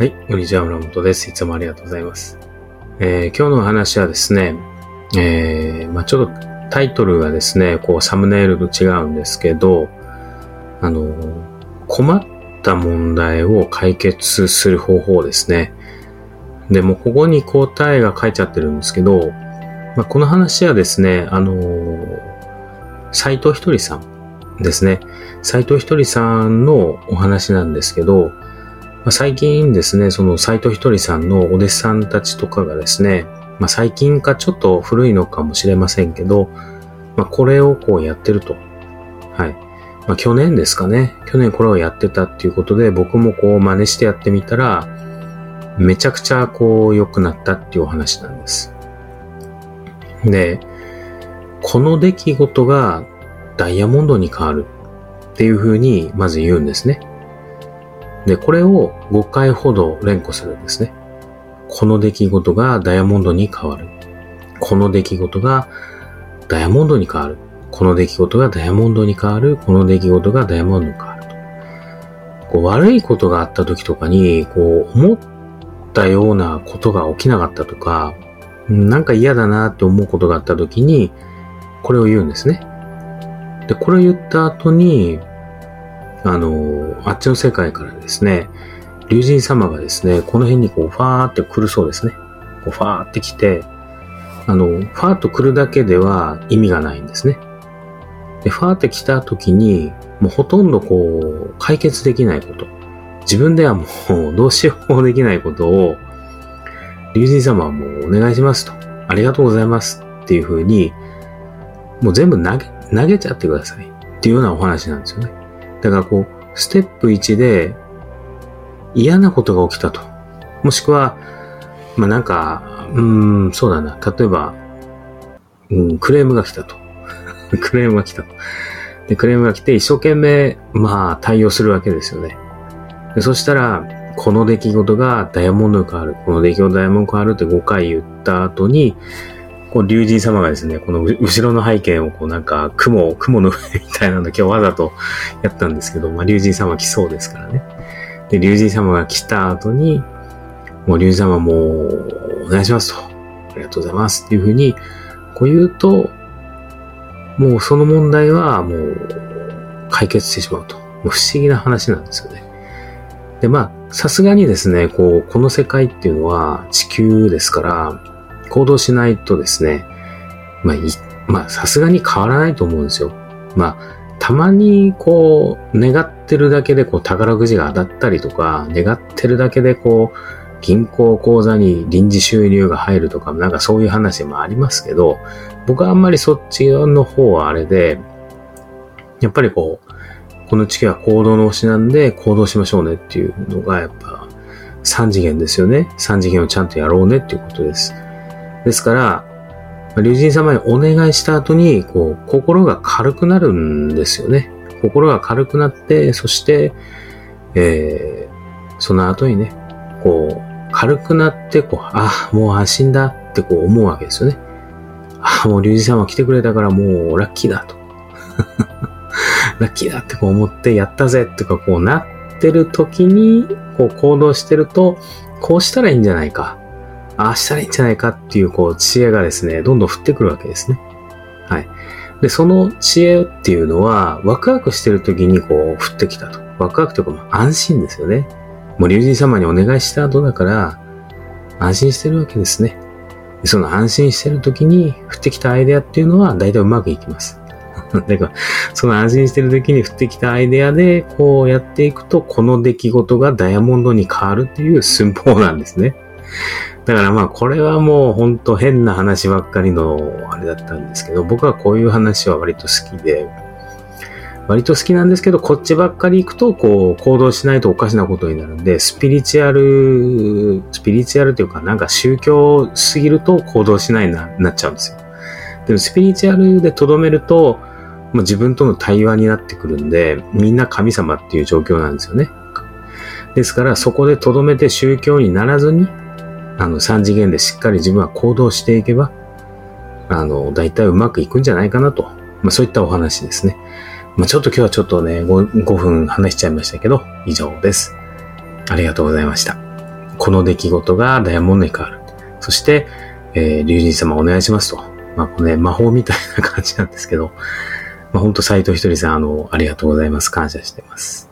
はい、こんにちは、村本です。いつもありがとうございます。えー今日のお話はですね、えーまあちょっとタイトルがですね、こうサムネイルと違うんですけど、あの、困った問題を解決する方法ですね。でも、ここに答えが書いちゃってるんですけど、まあ、この話はですね、あの、斎藤ひとりさんですね。斎藤ひとりさんのお話なんですけど、ま、最近ですね、その斎藤ひとりさんのお弟子さんたちとかがですね、まあ、最近かちょっと古いのかもしれませんけど、まあ、これをこうやってると。はい。まあ、去年ですかね。去年これをやってたっていうことで、僕もこう真似してやってみたら、めちゃくちゃこう良くなったっていうお話なんです。で、この出来事がダイヤモンドに変わるっていう風にまず言うんですね。で、これを5回ほど連呼するんですね。この出来事がダイヤモンドに変わる。この出来事がダイヤモンドに変わる。この出来事がダイヤモンドに変わる。この出来事がダイヤモンドに変わる。こう悪いことがあった時とかに、こう思ったようなことが起きなかったとか、なんか嫌だなって思うことがあった時に、これを言うんですね。で、これを言った後に、あの、あっちの世界からですね、竜神様がですね、この辺にこう、ファーって来るそうですね。こうファーって来て、あの、ファーっと来るだけでは意味がないんですね。で、ファーって来た時に、もうほとんどこう、解決できないこと。自分ではもうどうしようもできないことを、竜神様はもうお願いしますと。ありがとうございますっていう風に、もう全部投げ、投げちゃってくださいっていうようなお話なんですよね。だからこう、ステップ1で嫌なことが起きたと。もしくは、まあなんか、うん、そうだな。例えば、うん、クレームが来たと。クレームが来たと。で、クレームが来て一生懸命、まあ対応するわけですよね。でそしたら、この出来事がダイヤモンドに変わる。この出来事がダイヤモンドに変わるって5回言った後に、こう、竜神様がですね、この後ろの背景をこうなんか雲、雲の上みたいなの今日わざとやったんですけど、まあ竜神様来そうですからね。で、竜神様が来た後に、もう竜神様もうお願いしますと。ありがとうございますっていうふうに、こう言うと、もうその問題はもう解決してしまうと。もう不思議な話なんですよね。で、まあ、さすがにですね、こう、この世界っていうのは地球ですから、行動しないとですね、まあ、い、まあ、さすがに変わらないと思うんですよ。まあ、たまにこう、願ってるだけでこう、宝くじが当たったりとか、願ってるだけでこう、銀行口座に臨時収入が入るとか、なんかそういう話もありますけど、僕はあんまりそっちの方はあれで、やっぱりこう、この地球は行動の星なんで行動しましょうねっていうのがやっぱ3次元ですよね。3次元をちゃんとやろうねっていうことです。ですから、竜神様にお願いした後に、こう、心が軽くなるんですよね。心が軽くなって、そして、えー、その後にね、こう、軽くなって、こう、あ、もう安心だってこう思うわけですよね。あ、もう竜神様来てくれたからもうラッキーだと。ラッキーだってこう思って、やったぜってかこうなってる時に、こう行動してると、こうしたらいいんじゃないか。ああしたらいいんじゃないかっていう、こう、知恵がですね、どんどん降ってくるわけですね。はい。で、その知恵っていうのは、ワクワクしてる時にこう、降ってきたと。ワクワクというか、まあ安心ですよね。もう竜神様にお願いした後だから、安心してるわけですね。その安心してる時に降ってきたアイデアっていうのは、大体うまくいきます。だから、その安心してる時に降ってきたアイデアで、こうやっていくと、この出来事がダイヤモンドに変わるっていう寸法なんですね。だからまあこれはもうほんと変な話ばっかりのあれだったんですけど、僕はこういう話は割と好きで、割と好きなんですけど、こっちばっかり行くと、こう、行動しないとおかしなことになるんで、スピリチュアル、スピリチュアルというか、なんか宗教すぎると行動しないな、なっちゃうんですよ。でもスピリチュアルで留めると、まあ、自分との対話になってくるんで、みんな神様っていう状況なんですよね。ですから、そこで留めて宗教にならずに、あの、三次元でしっかり自分は行動していけば、あの、大体うまくいくんじゃないかなと。まあ、そういったお話ですね。まあ、ちょっと今日はちょっとね5、5分話しちゃいましたけど、以上です。ありがとうございました。この出来事がダイヤモンドに変わる。そして、えー、竜神様お願いしますと。まあ、これね、魔法みたいな感じなんですけど、まあ、ほんと斎藤ひとりさん、あの、ありがとうございます。感謝してます。